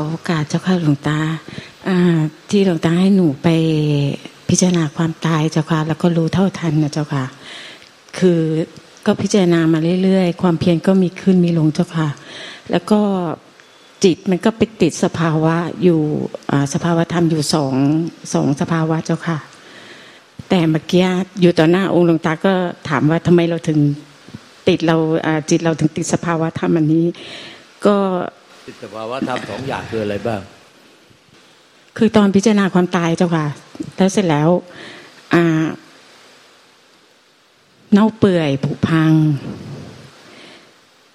อโอกาสเจ้าค่ะหลวงตาที่หลวงตาให้หนูไปพิจารณาความตายเจ้าค่ะแล้วก็รู้เท่าทันนะเจ้าค่ะ คือก็พิจารณามาเรื่อยๆ ความเพียรก็มีขึ้นมีลงเจ้าค่ะ แล้วก็จิตมันก็ไปติดสภาวะอยู่สภาวะธรรมอยู่สองสองสภาวะเจ้าค่ะ แต่เมื่อกี้อยู่ต่อหน้าองค์หลวงตาก็ถามว่าทำไมเราถึงติดเราจิตเราถึงติดสภาวะธรรมอันนี้ ก็ ติดสภาวะธรรมสองอย่างคืออะไรบ้าง คือตอนพิจารณาความตายเจ้าค่ะ แล้วเสร็จแล้วอ่าเน่าเปื่อยผุพัง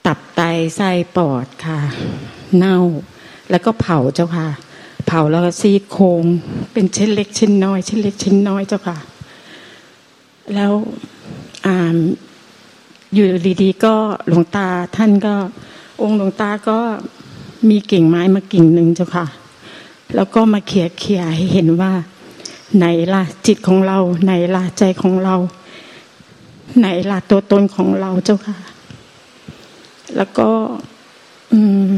ตับไตไส้ปอดค่ะ เน่า แล้วก็เผาเจ้าค่ะ เผาแล้วก็ซีโครงเป็นชิ้นเล็กชิ้นน้อยชิ้นเล็กชิ้นน้อยเจ้าค่ะ แล้วอ่าอยู่ดีๆก็หลวงตาท่านก็องค์หลวงตาก็ มีกิ่งไม้มากิ่งหนึ่งเจ้าค่ะ แล้วก็มาเขี่ยเขี่ยให้เห็นว่า ไหนล่ะจิตของเรา ไหนล่ะใจของเรา ไหนล่ะตัวตนของเราเจ้าค่ะ แล้วก็ อืม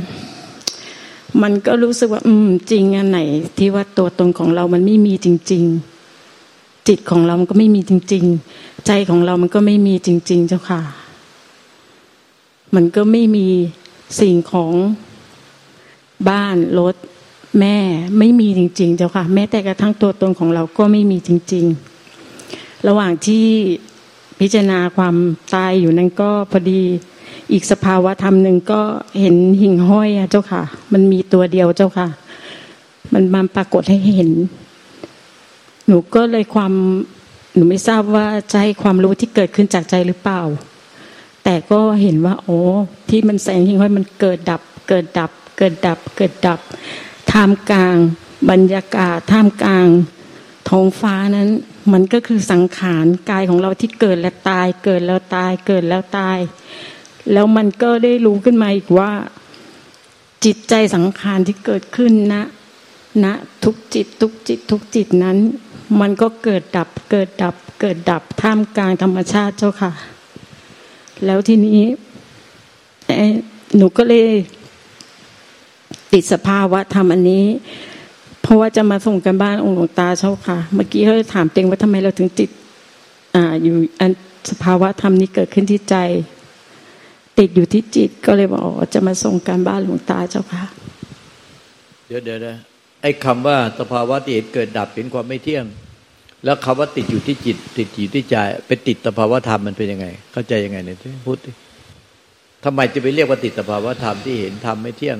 มันก็รู้สึกว่า อืม จริงอันไหน ที่ว่าตัวตนของเรามันไม่มีจริง ๆ จิตของเรามันก็ไม่มีจริง ๆ ใจของเรามันก็ไม่มีจริง ๆ เจ้าค่ะ มันก็ไม่มีสิ่งของ บ้านรถแม่ไม่มีจริง ๆ เจ้าค่ะ แม้แต่กระทั่งตัวตนของเราก็ไม่มีจริง ๆ ระหว่างที่พิจารณาความตายอยู่นั้นก็พอดีอีกสภาวะธรรมหนึ่งก็เห็นหิ่งห้อยอะเจ้าค่ะ มันมีตัวเดียวเจ้าค่ะ มันมาปรากฏให้เห็น หนูก็เลยความหนูไม่ทราบว่าใจความรู้ที่เกิดขึ้นจากใจหรือเปล่า แต่ก็เห็นว่า โอ้ที่มันแสงหิ่งห้อยมันเกิดดับ เกิดดับ เกิดดับเกิดดับ ท่ามกลาง บรรยากาศท่ามกลางท้องฟ้านั้น มันก็คือสังขารกายของเราที่เกิดและตาย เกิดแล้วตายเกิดแล้วตาย แล้วมันก็ได้รู้ขึ้นมาอีกว่า จิตใจสังขารที่เกิดขึ้นนะณนะทุกจิตทุกจิตทุกจิตนั้น มันก็เกิดดับเกิดดับ เกิดดับท่ามกลางธรรมชาติเจ้าค่ะ แล้วทีนี้หนูก็เลย ติดสภาวะธรรมอันนี้ เพราะว่าจะมาส่งกันบ้านองค์หลวงตาเช่าค่ะ เมื่อกี้เขาถามเต็งว่าทำไมเราถึงติดอ่าอยู่อันสภาวะธรรมนี้เกิดขึ้นที่ใจ ติดอยู่ที่จิตก็เลยบอกจะมาส่งการบ้านหลวงตาเจ้าค่ะ เดี๋ยวเดี๋ยวนะไอ้คาว่าสภาวะที่เกิดดับเป็นความไม่เที่ยง แล้วคำว่าติดอยู่ที่จิต ติดอยู่ที่ใจเป็นติดสภาวะธรรมมันเป็นยังไง เข้าใจยังไงเนี่ยพูดดิทำไมจะไปเรียกว่าติดสภาวะธรรมที่เห็นธรรมไม่เที่ยง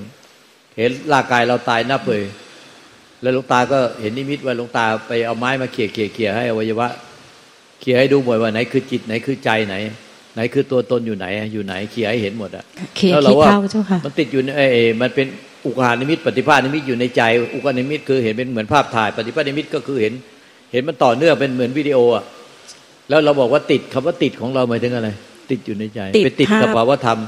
เห็นร่างกายเราตายนับเลยแล้วหลวงตาก็เห็นนิมิตว่าหลวงตาไปเอาไม้มาเขี่ยเขี่ยเขี่ยให้อวัยวะเขี่ยให้ดูหมดว่าไหนคือจิตไหนคือใจไหน ไหนคือตัวตนอยู่ไหน อยู่ไหนเขี่ยให้เห็นหมดอะแล้วเราว่ามันติดอยู่ในเอมันเป็นอุกานิมิต ปฏิภาณนิมิตอยู่ในใจ อุกานิมิตคือเห็นเป็นเหมือนภาพถ่าย ปฏิภาณนิมิตก็คือเห็น เห็นมันต่อเนื่องเป็นเหมือนวิดีโออะแล้วเราบอกว่าติดคำว่าติดของเราหมายถึงอะไร ติดอยู่ในใจไปติดกับภาวะธรรม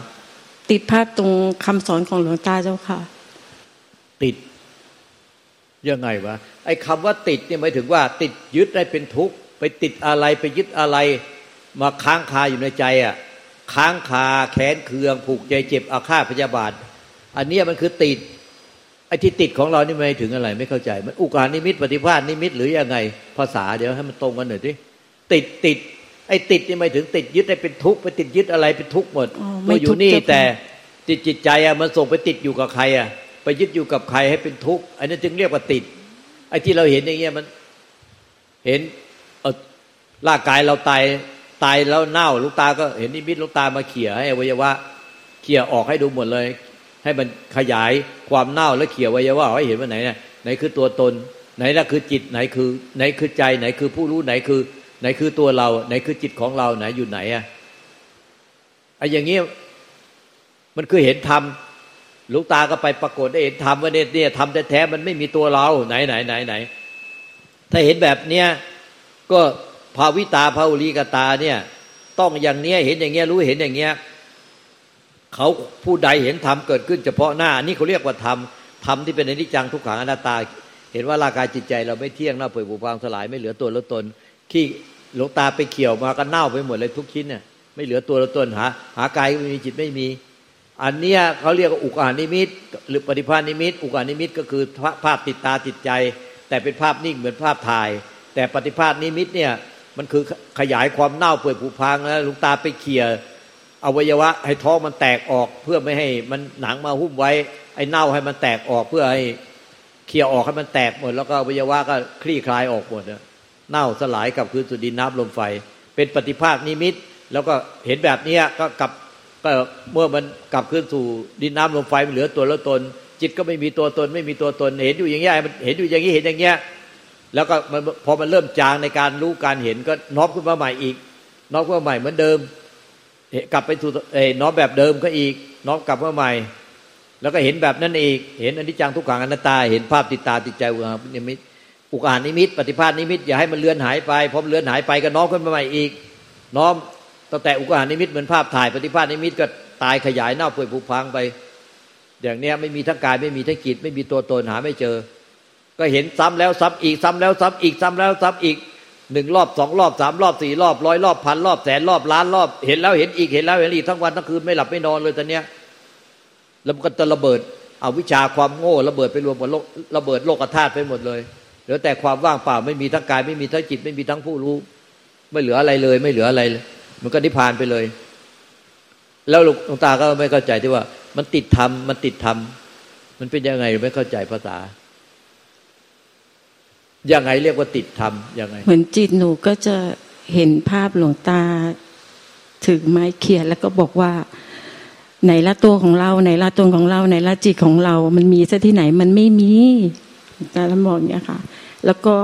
ติดภาพตรงคำสอนของหลวงตาเจ้าค่ะ ติด ยังไงวะไอ้คำว่าติดเนี่ยหมายถึงว่า ติดยึดได้เป็นทุกข์ไปติดอะไรไปยึดอะไร มาค้างคาอยู่ในใจอะค้างคาแขนเคือง ผูกใจเจ็บอาฆาตพยาบาท อันนี้มันคือติดไอ้ที่ติดของเรานี่ไม่ถึงอะไร ไม่เข้าใจ มันอุกานิมิตปฏิภาณนิมิตหรือยังไง ภาษาเดี๋ยวให้มันตรงกันหน่อยดิติดติดไอ้ติดนี่หมายถึงติดยึดได้เป็นทุกข์ไปติดยึดอะไรเป็นทุกข์หมดมาอยู่นี่แต่จิตจิตใจอะมันส่งไปติดอยู่กับใครอะ ไปยึดอยู่กับใครให้เป็นทุกข์อันนั้นจึงเรียกว่าติด ไอ้ที่เราเห็นอย่างเงี้ยมัน เห็นเออร่างกายเราตายตายแล้วเน่าลูกตาก็เห็นนิมิตลูกตามาเขี่ยให้อวัยวะเขี่ยออกให้ดูหมดเลย ให้มันขยายความเน่าแล้วเขี่ยอวัยวะให้เห็นว่าไหนเนี่ยไหนคือตัวตน ไหนล่ะคือจิตไหนคือ ไหนคือใจไหนคือผู้รู้ไหนคือ ไหนคือตัวเรา ไหนคือจิตของเราไหนอยู่ไหนอะไอ้อย่างเงี้ยมันคือเห็นธรรม ลูกตาก็ไปปรากฏเห็นทำว่าเนี่ยเนี่ยทำแท้ๆมันไม่มีตัวเราไหนไหนไหนไหนถ้าเห็นแบบเนี้ยก็ภาวิตาภาวุลีกตาเนี่ย ต้องอย่างเนี้ยเห็นอย่างเงี้ยรู้เห็นอย่างเงี้ยเขาผู้ใดเห็นธรรมเกิดขึ้นเฉพาะหน้า นี่เขาเรียกว่าธรรมธรรมที่เป็นอนิจจังทุกขังอนัตตา เห็นว่าร่างกายจิตใจเราไม่เที่ยงเน่าเปื่อยผุพังสลายไม่เหลือตัวล้วตนที่หลวงตาไปเขี่ยวมาก็เน่าไปหมดเลยทุกชิ้นเนี่ยไม่เหลือตัวล้วตนหาหากายไม่มีจิตไม่มี อันเนี้ยเขาเรียกว่าอุกานิมิต หรือปฏิภาณนิมิต อุกานิมิตก็คือภาพติดตาติดใจ แต่เป็นภาพนิ่งเหมือนภาพถ่าย แต่ปฏิภาณนิมิตเนี่ยมันคือขยายความเน่าเปื่อยผุพังแล้วลุงตาไปเขี่ยอวัยวะให้ท้องมันแตกออกเพื่อไม่ให้มันหนังมาหุ้มไว้ไอ้เน่าให้มันแตกออกเพื่อให้เขี่ยออกให้มันแตกหมด แล้วก็อวัยวะก็คลี่คลายออกหมดเน่าสลายกับคืนสุดินน้ำลมไฟ เป็นปฏิภาคนิมิต แล้วก็เห็นแบบนี้ก็กับ ก็เมื่อมันกลับคืนสู่ดินน้ำลมไฟมันเหลือตัวแล้วตน จิตก็ไม่มีตัวตน ไม่มีตัวตน เห็นอยู่อย่างเงี้ยมันเห็นอยู่อย่างนี้เห็นอย่างเงี้ยแล้วก็มันพอมันเริ่มจางในการรู้การเห็นก็น้อมขึ้นมาใหม่อีก น้อมขึ้นมาใหม่เหมือนเดิมกลับไปสู่น้อมแบบเดิมก็อีก น้อมกลับมาใหม่ แล้วก็เห็นแบบนั้นอีก เห็นอนิจจังทุกขังอนัตตา เห็นภาพติดตาติดใจอุคคหนิมิตอุคคหนิมิต ปฏิภาคนิมิตอย่าให้มันเลือนหายไปพอมันเลือนหายไปก็น้อมขึ้นมาใหม่อีก น้อม ตั้งแต่อุคคหนิมิตเหมือนภาพถ่ายปฏิภาคนิมิตก็ตายขยายเน่าเปื่อยผุพังไป อย่างเนี้ยไม่มีทั้งกายไม่มีทั้งจิตไม่มีตัวตนหาไม่เจอ ก็เห็นซ้ำแล้วซ้ำอีกซ้ำแล้วซ้ำอีกซ้ำแล้วซ้ำอีกหนึ่งรอบสองรอบสามรอบสี่รอบร้อยรอบพันรอบแสนรอบล้านรอบเห็นแล้วเห็นอีกเห็นแล้วเห็นอีกทั้งวันทั้งคืนไม่หลับไม่นอนเลยตอนเนี้ยแล้วมันก็จะระเบิดเอาวิชาความโง่ระเบิดไปรวมกับโลกระเบิดโลกธาตุไปหมดเลยเหลือแต่ความว่างเปล่าไม่มีทั้งกายไม่มีทั้งจิตไม่มีทั้งผู้รู้ ไม่เหลืออะไรเลย ไม่เหลืออะไรเลย มันก็นิพพานไปเลย แล้วหลวงตาก็ไม่เข้าใจที่ว่า มันติดธรรมมันติดธรรมมันเป็นยังไงไม่เข้าใจภาษายังไงเรียกว่าติดธรรมยังไง เหมือนจิตหนูก็จะเห็นภาพหลวงตา ถือไม้เขียนแล้วก็บอกว่าไหนละตัวของเราไหนละตัวของเราไหนละจิตของเรา มันมีซะที่ไหนมันไม่มีตาละบอกเนี่ยค่ะ แล้วก็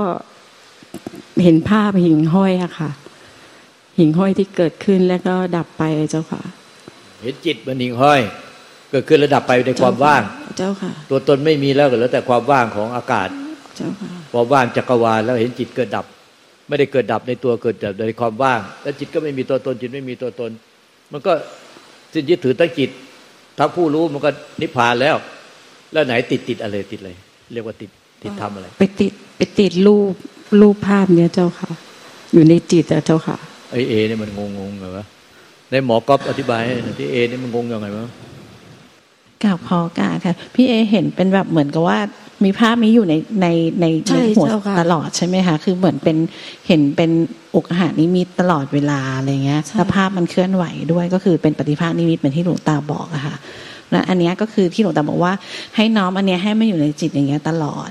เห็นภาพหิ่งห้อยอะค่ะ หิ่งห้อยที่เกิดขึ้นแล้วก็ดับไปเจ้าค่ะ เห็นจิตมันหิ่งห้อย เกิดขึ้นระดับไปในความว่าง เจ้าค่ะ ตัวตนไม่มีแล้วเหลือแต่ความว่างของอากาศ เจ้าค่ะพอว่างจักรวาลแล้วเห็นจิตเกิดดับ ไม่ได้เกิดดับในตัวเกิดดับในความว่าง แล้วจิตก็ไม่มีตัวตนจิตไม่มีตัวตน มันก็สิ้นยึดถือตั้งจิต ทั้งผู้รู้มันก็นิพพานแล้ว แล้วไหนติดติดอะไรติดอะไรเรียกว่าติดติดทำอะไร ไปติดไปติดรูปรูปภาพเนี้ยเจ้าค่ะ อยู่ในจิตอะเจ้าค่ะ ไอเอเนี่ยมันงงงไงวะในหมอก๊อฟอธิบายให้ที่เอเนี่ยมันงงยังไงวะกล่าวขอกาค่ะ พี่เอเห็นเป็นแบบเหมือนกับว่ามีภาพนี้อยู่ในในในในหัวตลอดใช่ไหมคะคือเหมือนเป็นเห็นเป็นอุกหานิมิตตลอดเวลาอะไรเงี้ยสภาพมันเคลื่อนไหวด้วยก็คือเป็นปฏิภาคนิมิตเหมือนที่หลวงตาบอกอะค่ะและอันนี้ก็คือที่หลวงตาบอกว่าให้น้อมอันนี้ให้มันอยู่ในจิตอย่างเงี้ยตลอด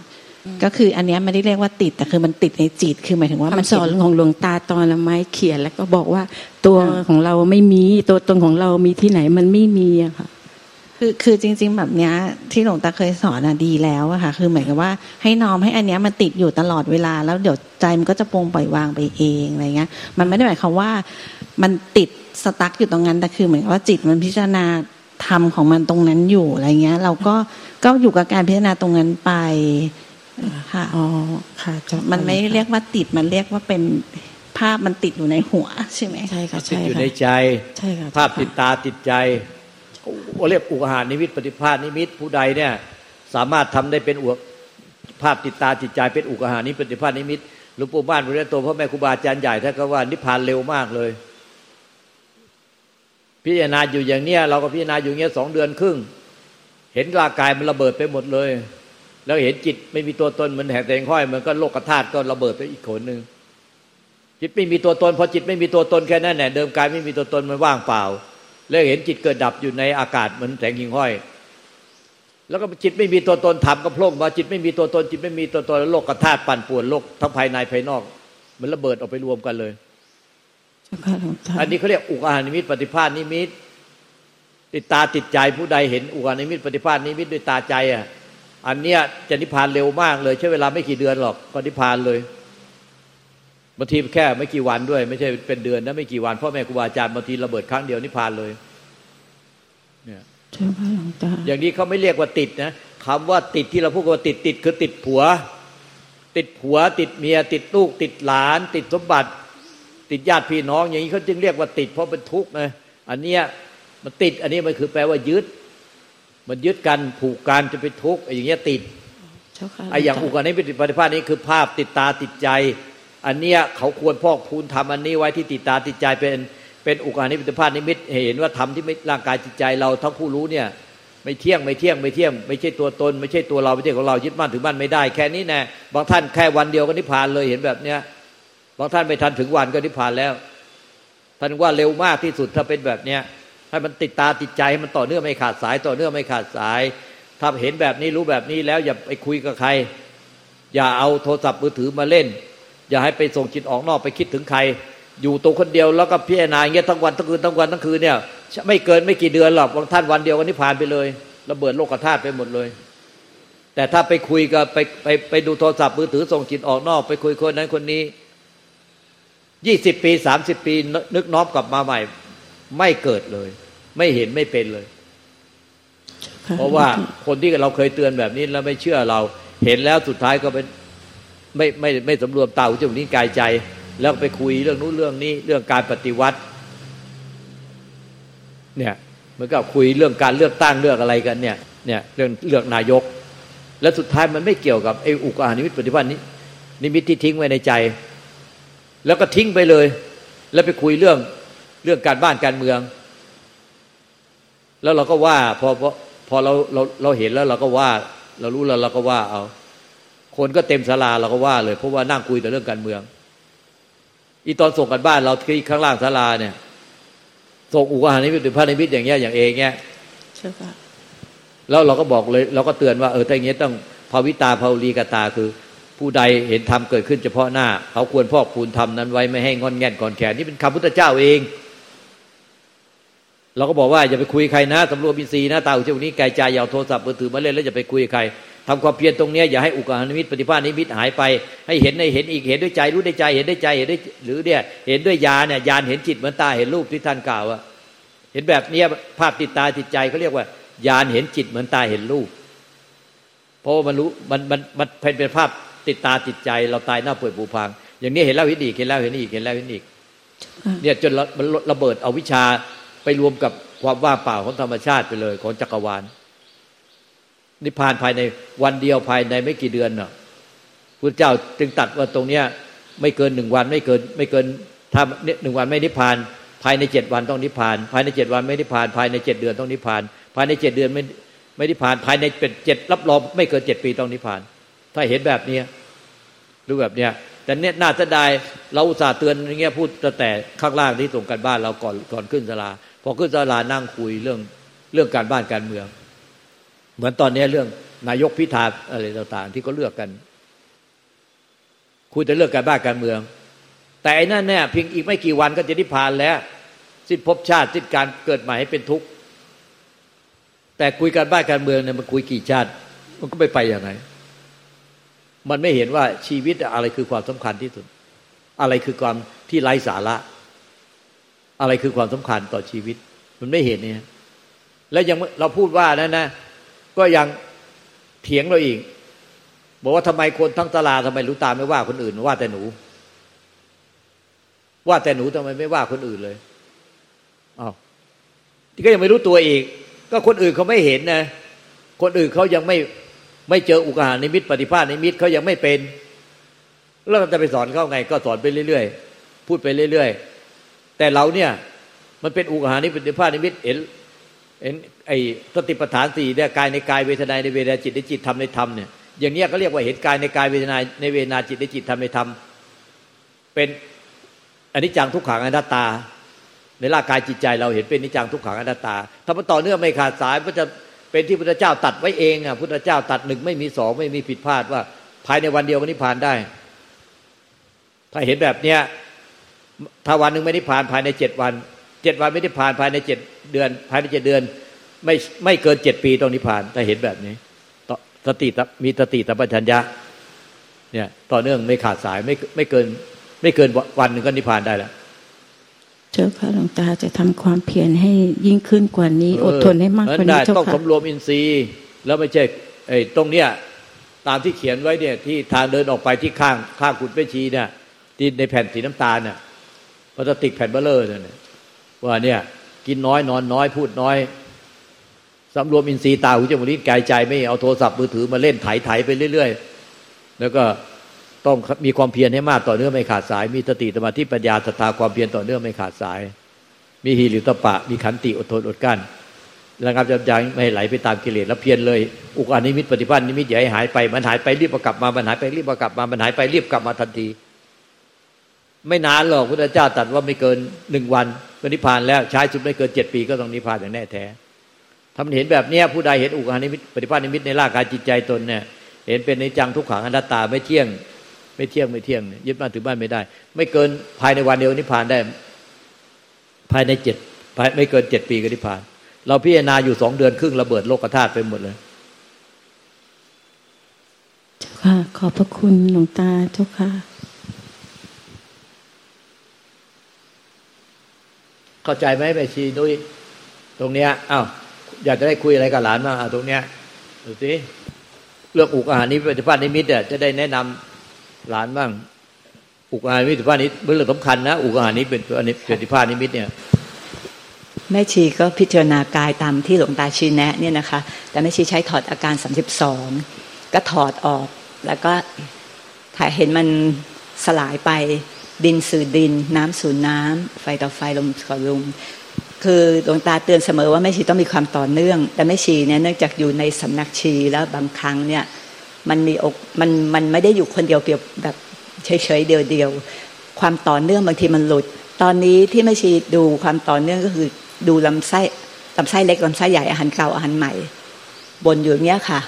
ก็คืออันนี้ไม่ได้เรียกว่าติดแต่คือมันติดในจิต คือหมายถึงว่ามันสอนของหลวงตาตอนละไม้เขียนแล้วก็บอกว่าตัวของเราไม่มีตัวตนของเรามีที่ไหนมันไม่มีอะค่ะคือคือจริง ๆ แบบเนี้ยที่หลวงตาเคยสอนอะดีแล้วอะค่ะคือเหมือนกับว่าให้น้อมให้อันเนี้ยมันติดอยู่ตลอดเวลา แล้วเดี๋ยวใจมันก็จะปรงปล่อยวางไปเองอะไรเงี้ย มันไม่ได้หมายความว่ามันติดสตั๊กอยู่ตรงนั้นแต่คือเหมือนว่าจิตมันพิจารณาธรรมของมันตรงนั้นอยู่อะไรเงี้ย เราก็ก็อยู่กับการพิจารณาตรงนั้นไป ค่ะอ๋อค่ะมันไม่เรียกว่าติดมันเรียกว่าเป็นภาพมันติดอยู่ในหัวใช่ไหมใช่ค่ะใช่ค่ะติดอยู่ในใจใช่ค่ะภาพติดตาติดใจเรียกอุกหานิมิตปฏิภาณนิมิตผู้ใดเนี่ย สามารถทำได้เป็นอุภาพติดตาจิตใจเป็นอุกหานิปฏิภาณนิมิตหลวงปู่บ้านพระโตพ่อแม่ครูบาอาจารย์ใหญ่ท่านก็ว่านิพพานเร็วมากเลย พิจารณาอยู่อย่างเนี้ยเราก็พิจารณาอยู่เนี้ยสองเดือนครึ่ง เห็นร่างกายมันระเบิดไปหมดเลย แล้วเห็นจิตไม่มีตัวตนมันแหกแตงห้อยมันก็โลกธาตุก็ระเบิดไปอีกคนหนึ่งจิตไม่มีตัวตนพอจิตไม่มีตัวตนแค่นั้นแหละเดิมกายไม่มีตัวตนมันว่างเปล่า แล้วเห็นจิตเกิดดับอยู่ในอากาศเหมือนแสงหิ่งห้อย แล้วก็จิตไม่มีตัวตนทำก็โพล่งมาจิตไม่มีตัวตนจิตไม่มีตัวตนโลกกระธาตุปั่นป่วนโลกทั้งภายในภายนอก มันระเบิดออกไปรวมกันเลยอันนี้เขาเรียกอุกานิมิตปฏิภาณนิมิตติดตาติดใจผู้ใดเห็นอุกานิมิตปฏิภาณนิมิตด้วยตาใจอะ อันเนี้ยจะนิพพานเร็วมากเลย ใช้เวลาไม่กี่เดือนหรอกก็นิพพานเลยบางทีแค่ไม่กี่วันด้วย ไม่ใช่เป็นเดือนนะไม่กี่วันพ่อแม่ครูบาอาจารย์บางทีระเบิดครั้งเดียวนิพพานเลยเนี่ยอย่างนี้เขาไม่เรียกว่าติดนะคำว่าติดที่เราพูดว่าติดติดคือติดผัว ติดผัว ติดเมีย ติดลูก ติดหลาน ติดสมบัติ ติดญาติพี่น้อง อย่างนี้เขาจึงเรียกว่าติดเพราะเป็นทุกข์นะอันเนี้ยมันติดอันนี้มันคือแปลว่ายึด มันยึดกันผูกกันจะเป็นทุกข์อย่างเงี้ยติดไอ้อย่างอุกานี้เป็นปฏิภาณนี้คือภาพติดตาติดใจ อันเนี้ยเขาควรพอกพูนทำอันนี้ไว้ที่ติดตาติดใจเป็นเป็นอุกานิมิตภาพนิมิตเห็นว่าธรรมที่ไม่ร่างกายจิตใจเราทั้งผู้รู้เนี่ยไม่เที่ยงไม่เที่ยงไม่เที่ยง ไม่ใช่ตัวตน ไม่ใช่ตัวเราไม่ใช่ของเรายึดมั่นถือมั่นไม่ได้แค่นี้แน่บางท่านแค่วันเดียวก็นิพพานเลยเห็นแบบเนี้ยบางท่านไม่ทันถึงวันก็นิพพานแล้วท่านว่าเร็วมากที่สุดถ้าเป็นแบบเนี้ย ให้มันติดตาติดใจมันต่อเนื่องไม่ขาดสาย ต่อเนื่องไม่ขาดสายถ้าเห็นแบบนี้รู้แบบนี้แล้วอย่าไปคุยกับใคร อย่าเอาโทรศัพท์มือถือมาเล่น อย่าให้ไปส่งจิตออกนอกไปคิดถึงใคร อยู่ตัวคนเดียวแล้วก็พิจารณาอย่างเงี้ยทั้งวันทั้งคืนทั้งวันทั้งคืนเนี่ยไม่เกินไม่กี่เดือนหรอกบางท่านวันเดียวกันนี้ผ่านไปเลยระเบิดโลกธาตุไปหมดเลย แต่ถ้าไปคุยกับไปไปไปดูโทรศัพท์มือถือส่งจิตออกนอก ไปคุยคนนั้นคนนี้ยี่สิบปีสามสิบปีนึกน้อมกลับมาใหม่ ไม่เกิดเลย ไม่เห็นไม่เป็นเลย เพราะว่าคนที่เราเคยเตือนแบบนี้แล้วไม่เชื่อเรา เห็นแล้วสุดท้ายก็เป็นไม่ไม่ไม่สำรวมตาหูจมูกนิ้วกายใจ แล้วไปคุยเรื่องนู้นเรื่องนี้ เรื่องการปฏิวัติ เนี่ยเหมือนกับคุยเรื่องการเลือกตั้งเลือกอะไรกันเนี่ยเนี่ยเรื่องเลือกนายก และสุดท้ายมันไม่เกี่ยวกับไอ้อุกอานิมิตปฏิวัตินี้ นิมิตที่ทิ้งไว้ในใจ แล้วก็ทิ้งไปเลย แล้วไปคุยเรื่อง เรื่องการบ้านการเมือง แล้วเราก็ว่าพอพอพอเราเราเราเห็นแล้วเราก็ว่า เรารู้แล้วเราก็ว่า เอา คนก็เต็มศาลาเราก็ว่า เลยเพราะว่านั่งคุยแต่เรื่องการเมือง อีตอนส่งกันบ้านเราที่ข้างล่างศาลาเนี่ยส่งอุกาหานิมิตหรือพระนิมิตอย่างเงี้ยอย่างเองเงี้ยใช่ค่ะแล้วเราก็บอกเลย เราก็เตือนว่าเออถ้าอย่างเงี้ยต้องภาวิตาภาวลีกตาคือ ผู้ใดเห็นธรรมเกิดขึ้นเฉพาะหน้า เขาควรพอกพูนธรรมนั้นไว้ไม่ให้งอนแง่นก่อนแขนนี่เป็นคำพุทธเจ้าเอง เราก็บอกว่าอย่าไปคุยใครนะสำรวมอินทรีย์นะตาอุจจาระนี้กายใจอย่าโทรศัพท์มือถือมาเล่นแล้วอย่าไปคุยใครทำความเพียรตรงนี้อย่าให้อุกานิมิตปฏิภาณนิมิตหายไป ให้เห็นในเห็นอีกเห็นด้วยใจรู้ด้วยใจเห็นด้วยใจเห็นด้วยหรือเนี่ยเห็นด้วยญาเนี่ยญาณเห็นจิตเหมือนตาเห็นรูปที่ท่านกล่าวอะเห็นแบบนี้ภาพติดตาติดใจเขาเรียกว่าญาณเห็นจิตเหมือนตาเห็นรูป เพราะมันรู้มันมันมันเป็นเป็นภาพติดตาติดใจเราตายหน้าป่วยปูพัง อย่างนี้เห็นแล้วเห็นอีกเห็นแล้วเห็นอีกเห็นแล้วเห็นอีกเนี่ยจนมันระเบิดเอาวิชา ไปรวมกับความว่างเปล่าของธรรมชาติไปเลย ของจักรวาลนิพพานภายในวันเดียวภายในไม่กี่เดือนเนาะพระเจ้าจึงตัดว่าตรงเนี้ย ไม่เกินหนึ่งวันไม่เกิน ไม่เกินถ้าหนึ่งวันไม่นิพพาน ภายในเจ็ดวันต้องนิพพาน ภายในเจ็ดวันไม่นิพพาน ภายในเจ็ดเดือนต้องนิพพาน ภายในเจ็ดเดือนไม่ไม่นิพพาน ภายในเป็นเจ็ดรับรองไม่เกินเจ็ดปีต้องนิพพาน ถ้าเห็นแบบนี้รู้แบบเนี้ยแต่เนี้ยน่าจะได้เราอุตส่าห์เตือนอย่างเงี้ยพูดแต่ข้างล่างที่ส่งกันบ้านเราก่อนก่อนขึ้นศาลา พอขึ้นศาลานั่งคุยเรื่องเรื่องการบ้านการเมือง เหมือนตอนนี้เรื่องนายกพิธาอะไรต่างๆ ที่เขาเลือกกัน คุยแต่เรื่องการบ้านการเมือง แต่อันั่นเนี่ยเพียงอีกไม่กี่วันก็จะนิพพานแล้ว สิ้นภพชาติสิ้นการเกิดใหม่ให้เป็นทุกข์แต่คุยกันบ้านการเมืองเนี่ยมันคุยกี่ชาติ มันก็ไม่ไปอย่างไรมันไม่เห็นว่าชีวิตอะไรคือความสำคัญที่สุด อะไรคือความที่ไร้สาระ อะไรคือความสำคัญต่อชีวิต มันไม่เห็นเนี่ยแล้วยังเราพูดว่านั่นนะก็ยังเถียงเราอีก บอกว่าทำไมคนทั้งตลาดทำไมรู้ตามไม่ว่าคนอื่นว่าแต่หนู ว่าแต่หนูทำไมไม่ว่าคนอื่นเลยอ้าวที่ก็ยังไม่รู้ตัวอีก ก็คนอื่นเขาไม่เห็นนะคนอื่นเขายังไม่ไม่เจออุกาหานิมิตปฏิภาณนิมิตเขายังไม่เป็น แล้วจะไปสอนเขาไง ก็สอนไปเรื่อยๆพูดไปเรื่อยๆ แต่เราเนี่ย มันเป็นอุกหานิมิตปฏิภาณนิมิตเห็นเห็นไอ้สติปัฏฐานสี่เนี่ยกายในกายเวทนาในเวทนาจิตในจิตธรรมในธรรมเนี่ยอย่างเนี้ยก็เรียกว่าเห็นกายในกายเวทนาในเวทนาจิตในจิตธรรมในธรรม เป็นอันนี้จังทุกขังอนัตตา ในร่างกายจิตใจเราเห็นเป็นนิจังทุกขังอนัตตา ถ้ามันต่อเนื่องไม่ขาดสายก็จะเป็นที่พุทธเจ้าตัดไว้เองอะพุทธเจ้าตัดหนึ่งไม่มีสองไม่มีผิดพลาดว่า ภายในวันเดียววันนี้ผ่านได้ ถ้าเห็นแบบเนี้ย ถ้าวันหนึ่งไม่ได้ผ่านภายในเจ็ดวันเจ็ดวันไม่ได้ผ่านภายในเจ็ดเดือน ภายในเจ็ดเดือน ไม่ไม่เกินเจ็ดปีต้องนิพพานถ้าเห็นแบบนี้สติมีสติสัมปชัญญะเนี่ยต่อเนื่องไม่ขาดสายไม่ไม่เกิน ไม่เกินวันหนึ่งก็นิพพานได้แล้วเจ้าค่ะหลวงตาจะทำความเพียรให้ยิ่งขึ้นกว่านี้ อดทนให้มากกว่านี้เจ้าค่ะต้องสำรวมอินทรีย์ แล้วไม่ใช่ไอ้ตรงเนี้ยตามที่เขียนไว้เนี่ย ที่ทางเดินออกไปที่ข้างข้างขุดเปชีเนี่ยที่ในแผ่นสีน้ำตาลเนี่ย พลาสติกแผ่นเบลเลอร์เนี่ยว่าเนี่ย กินน้อยนอนน้อยพูดน้อยสำรวมอินทรีย์ตาหูจมูกลิ้นกายใจ ไม่เอาโทรศัพท์มือถือมาเล่นไถไถไปเรื่อย ๆ แล้วก็ต้องมีความเพียรให้มากต่อเนื่องไม่ขาดสาย มีสติสมาธิปัญญาศรัทธาความเพียรต่อเนื่องไม่ขาดสาย มีหิริโอตตัปปะ มีขันติอดทนอดกั้นระงับยับยั้งไม่ไหลไปตามกิเลสแล้วเพียรเลย อุคคหนิมิตปฏิภาคนิมิตอย่าให้หายไปมันหายไปรีบกลับมามันหายไปรีบกลับมามันหายไปรีบกลับมาทันที ไม่นานหรอกพระพุทธเจ้าตรัสว่าไม่เกินหนึ่งวันก็นิพพานแล้วช้าสุดไม่เกินเจ็ดปีก็ต้องนิพพานอย่างแน่แท้ทำเห็นแบบนี้ผู้ใดเห็นอุคคหนิมิตปฏิภาคนิมิตในร่างกายจิตใจตนเนี่ยเห็นเป็นอนิจจังทุกขังอนัตตาไม่เที่ยง ไม่เที่ยงไม่เที่ยงยึดบ้านถือบ้านไม่ได้ ไม่เกินภายในวันเดียวนิพพานได้ ภายในเจ็ดไม่เกินเจ็ดปีก็นิพพาน เราพิจารณาอยู่สองเดือนครึ่งระเบิดโลกธาตุไปหมดเลยเจ้าค่ะขอบพระคุณหลวงตาเจ้าค่ะ เข้าใจไหมแม่ชีนุ้ยตรงเนี้ยอ้าวอยากจะได้คุยอะไรกับหลานบ้างอะตรงเนี้ยดูสิเรื่องอุกอาหารนี้ปฏิภาณนิมิตเนี่ยจะได้แนะนำหลานบ้าง อุกอาหารนิมิตปฏิภาณนี้เป็นเรื่องสำคัญนะอุกอาหารนี้เป็นปฏิภาณนิมิตเนี่ยแม่ชีก็พิจารณากายตามที่หลวงตาชี้แนะเนี่ยนะคะ แต่แม่ชีใช้ถอดอาการสามสิบสองก็ถอดออก แล้วก็ถ่ายเห็นมันสลายไป ดินสื่อดิน น้ำสู่น้ำไฟต่อไฟลมต่อลมคือดวงตาเตือนเสมอว่าแม่ชีต้องมีความต่อเนื่อง แต่แม่ชีเนี่ยเนื่องจากอยู่ในสำนักชีแล้วบางครั้งเนี่ยมันมีอกมันมันไม่ได้อยู่คนเดียวเปียบแบบเฉยๆเดียวๆความต่อเนื่องบางทีมันหลุด ตอนนี้ที่แม่ชีดูความต่อเนื่องก็คือดูลำไส้ลำไส้เล็กลำไส้ใหญ่อาหารเก่าอาหารใหม่ บนอยู่เนี้ยค่ะ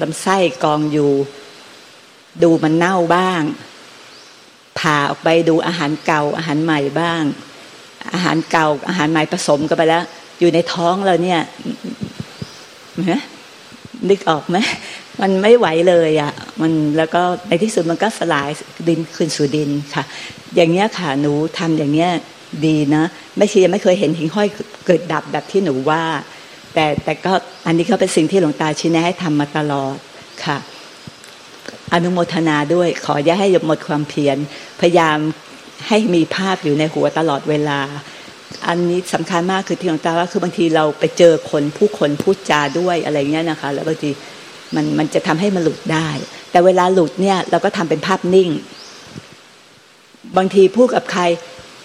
ลำไส้กองอยู่ ดูมันเน่าบ้าง ผ่าออกไปดูอาหารเก่าอาหารใหม่บ้าง อาหารเก่าอาหารใหม่ผสมกันไปแล้ว อยู่ในท้องเราเนี่ยนึกออกไหมมันไม่ไหวเลยอะ มันแล้วก็ในที่สุดมันก็สลายดินคืนสู่ดินค่ะ อย่างเงี้ยค่ะหนูทำอย่างเงี้ยดีนะไม่ชียังไม่เคยเห็นหิ่งห้อยเกิดดับแบบที่หนูว่า แต่แต่ก็อันนี้ก็เป็นสิ่งที่หลวงตาชี้แนะให้ทำมาตลอดค่ะ อนุโมทนาด้วย ขออย่าให้หมดความเพียรพยายามให้มีภาพอยู่ในหัวตลอดเวลา อันนี้สำคัญมากคือที่หลวงตาว่าคือบางทีเราไปเจอคนผู้คนพูดจาด้วยอะไรเงี้ยนะคะ แล้วบางทีมันมันจะทำให้มันหลุดได้ แต่เวลาหลุดเนี่ยเราก็ทำเป็นภาพนิ่ง บางทีพูดกับใคร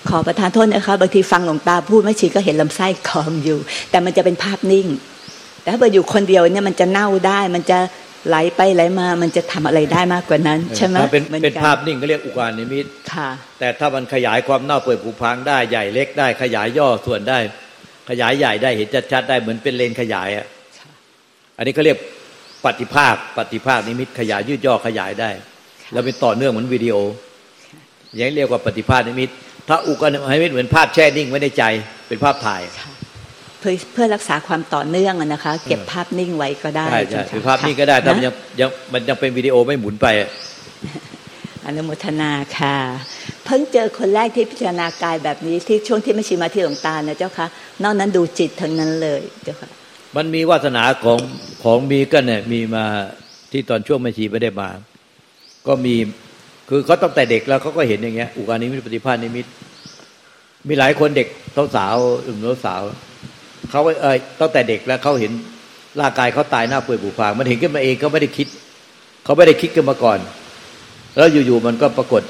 ขอประทานโทษนะคะบางทีฟังหลวงตาพูดไม่ชีก็เห็นลำไส้คอมอยู่ แต่มันจะเป็นภาพนิ่ง แต่ถ้าเกิดอยู่คนเดียวเนี่ยมันจะเน่าได้มันจะ ไหลไปไหลมามันจะทำอะไรได้มากกว่านั้น ใช่ไหมเป็นเป็นภาพนิ่งก็เรียกอุกานิมิตค่ะ แต่ถ้ามันขยายความเน่าเปื่อยผุพังได้ใหญ่เล็กได้ ขยายย่อส่วนได้ ขยายใหญ่ได้เห็นชัดๆได้เหมือนเป็นเลนขยายอะอันนี้เขาเรียกปฏิภาคปฏิภาคนิมิตขยายยืดย่อขยายได้ แล้วเป็นต่อเนื่องเหมือนวิดีโออย่างเรียกว่าปฏิภาคนิมิต ถ้าอุกานิมิตเหมือนภาพแช่นิ่งไว้ในใจเป็นภาพถ่าย เพื่อเพื่อรักษาความต่อเนื่องนะคะ เก็บภาพนิ่งไว้ก็ได้ใช่ใช่คือภาพนิ่งก็ได้แต่มันยังยังมันยังเป็นวิดีโอไม่หมุนไปอนุโมทนาค่ะ เพิ่งเจอคนแรกที่พิจารณากายแบบนี้ที่ช่วงที่ไม่ชีมาที่หลวงตานะเจ้าค่ะนอกนั้นดูจิตทั้งนั้นเลยเจ้าค่ะมันมีวาสนาของของมีก็เนี่ยมีมาที่ตอนช่วงไม่ชีไม่ได้มา ก็มีคือเขาตั้งแต่เด็กแล้วเขาก็เห็นอย่างเงี้ยอุกานิมิตปฏิภาณนิมิต มีหลายคนเด็กสาวหนุ่มสาว เขาเออตั้งแต่เด็กแล้วเขาเห็นร่างกายเขาตายหน้าเปื่อยผุพังมันเห็นขึ้นมาเองเขาไม่ได้คิดเขาไม่ได้คิดขึ้นมาก่อน แล้วอยู่ๆมันก็ปรากฏ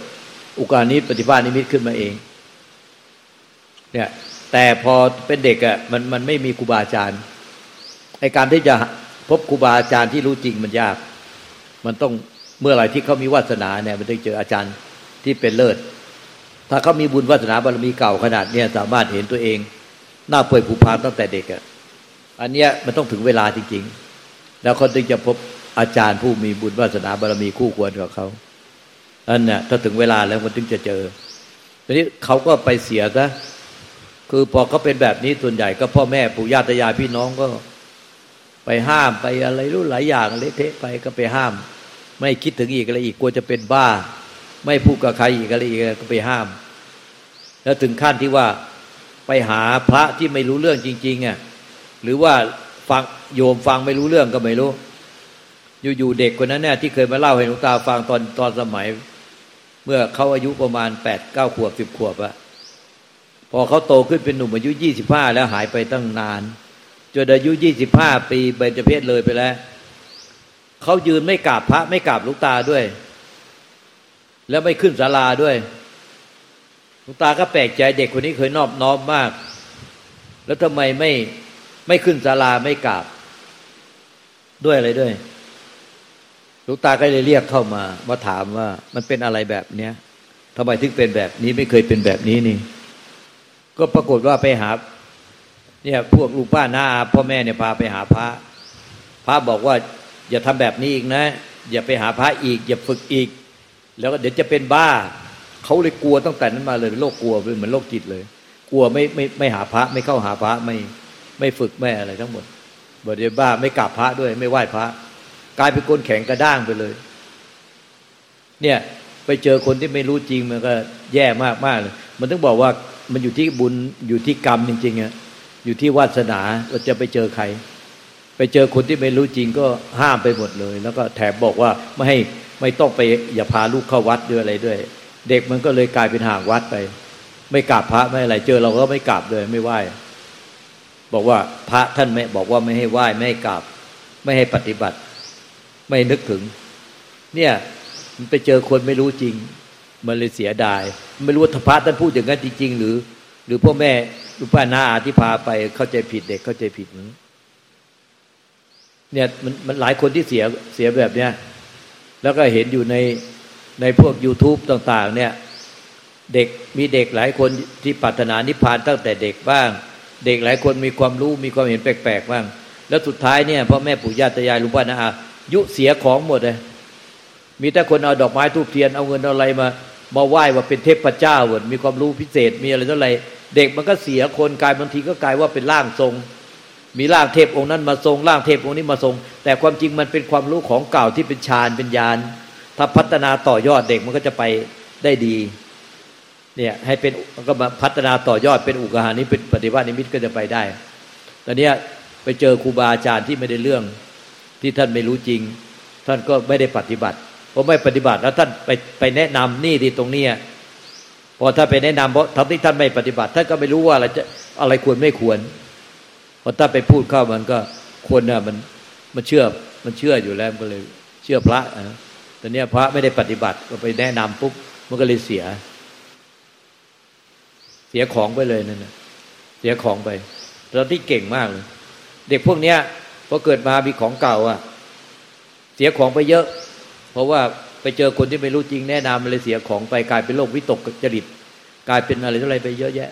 อุกานิปฏิภาณนิมิตขึ้นมาเอง เนี่ยแต่พอเป็นเด็กอะ่ะมันมันไม่มีครูบาอาจารย์ไอการที่จะพบครูบาอาจารย์ที่รู้จริงมันยาก มันต้องเมื่อไหร่ที่เขามีวาสนาเนี่ยมันต้องเจออาจารย์ที่เป็นเลิศ ถ้าเขามีบุญวาสนาบารมีเก่าขนาดเนี้ยสามารถเห็นตัวเอง หน้าเปื่อยผุพังตั้งแต่เด็กอะอันเนี้ยมันต้องถึงเวลาจริงๆ แล้วเขาถึงจะพบอาจารย์ผู้มีบุญวาสนาบารมีคู่ควรกับเขาอันเนี้ยถ้าถึงเวลาแล้วมันถึงจะเจอทีนี้เขาก็ไปเสียซะคือพอเขาเป็นแบบนี้ส่วนใหญ่ก็พ่อแม่ปู่ย่าตายายพี่น้องก็ ไปห้ามไปอะไรรู้หลายอย่างเละเทะไปก็ไปห้าม ไม่คิดถึงอีกอะไรอีกกลัวจะเป็นบ้า ไม่พูดกับใครอีกอะไรอีกก็ไปห้าม แล้วถึงขั้นที่ว่า ไปหาพระที่ไม่รู้เรื่องจริงๆอะหรือว่าฟังโยมฟังไม่รู้เรื่องก็ไม่รู้ อยู่ๆเด็กคนนั้นเนี่ยที่เคยมาเล่าให้หลวงตาฟังตอนตอนสมัย เมื่อเขาอายุประมาณแปดเก้าขวบสิบขวบอะพอเขาโตขึ้นเป็นหนุ่มอายุยี่สิบห้าแล้วหายไปตั้งนานจนอายุยี่สิบห้าปีเบญจเพศเลยไปแล้วเขายืนไม่กราบพระไม่กราบลูกตาด้วย แล้วไม่ขึ้นศาลาด้วย ลวงตาก็แปลกใจเด็กคนนี้เคยนอบน้อมมาก แล้วทำไมไม่ไม่ขึ้นศาลาไม่กราบ ด้วยอะไรด้วยลวงตาก็เลยเรียกเข้ามามาถามว่ามันเป็นอะไรแบบเนี้ยทำไมถึงเป็นแบบนี้ไม่เคยเป็นแบบนี้นี่ ก็ปรากฏว่าไปหา เนี่ยพวกลูกป้าน้าพ่อแม่เนี่ยพาไปหาพระ พระบอกว่า อย่าทำแบบนี้อีกนะ อย่าไปหาพระอีก อย่าฝึกอีก แล้วก็เดี๋ยวจะเป็นบ้า เขาเลยกลัวตั้งแต่นั้นมาเลยโรคกลัวเหมือนโรคจิตเลย กลัวไม่ไม่ไม่หาพระ ไม่เข้าหาพระไม่ไม่ฝึกไม่อะไรทั้งหมดบเดี๋ยวบ้าไม่กราบพระด้วย ไม่ไหว้พระ กลายเป็นคนแข็งกระด้างไปเลย เนี่ยไปเจอคนที่ไม่รู้จริงมันก็แย่มากมากเลย มันต้องบอกว่ามันอยู่ที่บุญอยู่ที่กรรมจริงๆอะอยู่ที่วาสนาเราจะไปเจอใคร ไปเจอคนที่ไม่รู้จริงก็ห้ามไปหมดเลย แล้วก็แถมบอกว่าไม่ให้ไม่ต้องไปอย่าพาลูกเข้าวัดด้วยอะไรด้วย เด็กมันก็เลยกลายเป็นห่างวัดไป ไม่กราบพระไม่อะไร เจอเราก็ไม่กราบเลยไม่ไหว้ บอกว่าพระท่านไม่บอกว่าไม่ให้ไหว้ไม่ให้กราบ ไม่ให้ปฏิบัติ ไม่นึกถึง เนี่ยมันไปเจอคนไม่รู้จริง มันเลยเสียดาย ไม่รู้ว่าพระท่านพูดอย่างนั้นจริง ๆ หรือ หรือพ่อแม่หรือป้านาอาที่พาไปเข้าใจผิดเด็กเข้าใจผิดเนี่ยมันมันหลายคนที่เสียเสียแบบเนี้ยแล้วก็เห็นอยู่ใน ในพวก YouTube ต่างๆ เนี่ย เด็กมีเด็กหลายคนที่ปรารถนานิพพานตั้งแต่เด็กบ้าง เด็กหลายคนมีความรู้มีความเห็นแปลกๆบ้าง แล้วสุดท้ายเนี่ยพ่อแม่ปู่ย่าตายายลุงป้านาอายุเสียของหมดเลยมีแต่คนเอาดอกไม้ทูบเทียนเอาเงินเอาอะไรมามาไหว้ว่าเป็นเทพเจ้าหมดมีความรู้พิเศษมีอะไรเท่าไรเด็กมันก็เสียคนกลายบางทีก็กลายว่าเป็นร่างทรง มีร่างเทพองค์นั้นมาทรงร่างเทพองค์นี้มาทรง แต่ความจริงมันเป็นความรู้ของเก่าที่เป็นฌานเป็นญาณ ถ้าพัฒนาต่อยอดเด็กมันก็จะไปได้ดี เนี่ยให้เป็นก็มาพัฒนาต่อยอดเป็นอุกหานี้เป็นปฏิวัตินิมิตก็จะไปได้ตอนนี้ไปเจอครูบาอาจารย์ที่ไม่ได้เรื่องที่ท่านไม่รู้จริง ท่านก็ไม่ได้ปฏิบัติพอไม่ปฏิบัติแล้วท่านไปไปแนะนำนี่ที่ตรงเนี้ยพอถ้าไปแนะนำเพราะทำที่ท่านไม่ปฏิบัติท่านก็ไม่รู้ว่าอะไรจะอะไรควรไม่ควรพอถ้าไปพูดเข้ามันก็ควรน่ะมันมันเชื่อมันเชื่ออยู่แล้วก็เลยเชื่อพระนะ ต่เนี้พระไม่ได้ปฏิบัติก็ไปแนะนำปุ๊บมันก็เลยเสีย เสียของไปเลยนั่นนะเสียของไปเราที่เก่งมากเลย เด็กพวกเนี้ยพอเกิดมามีของเก่า อะ เสียของไปเยอะ เพราะว่าไปเจอคนที่ไม่รู้จริงแนะนำมันเลยเสียของไปกลายเป็นโรควิตกจริต กลายเป็นอะไรอะไรไปเยอะแยะ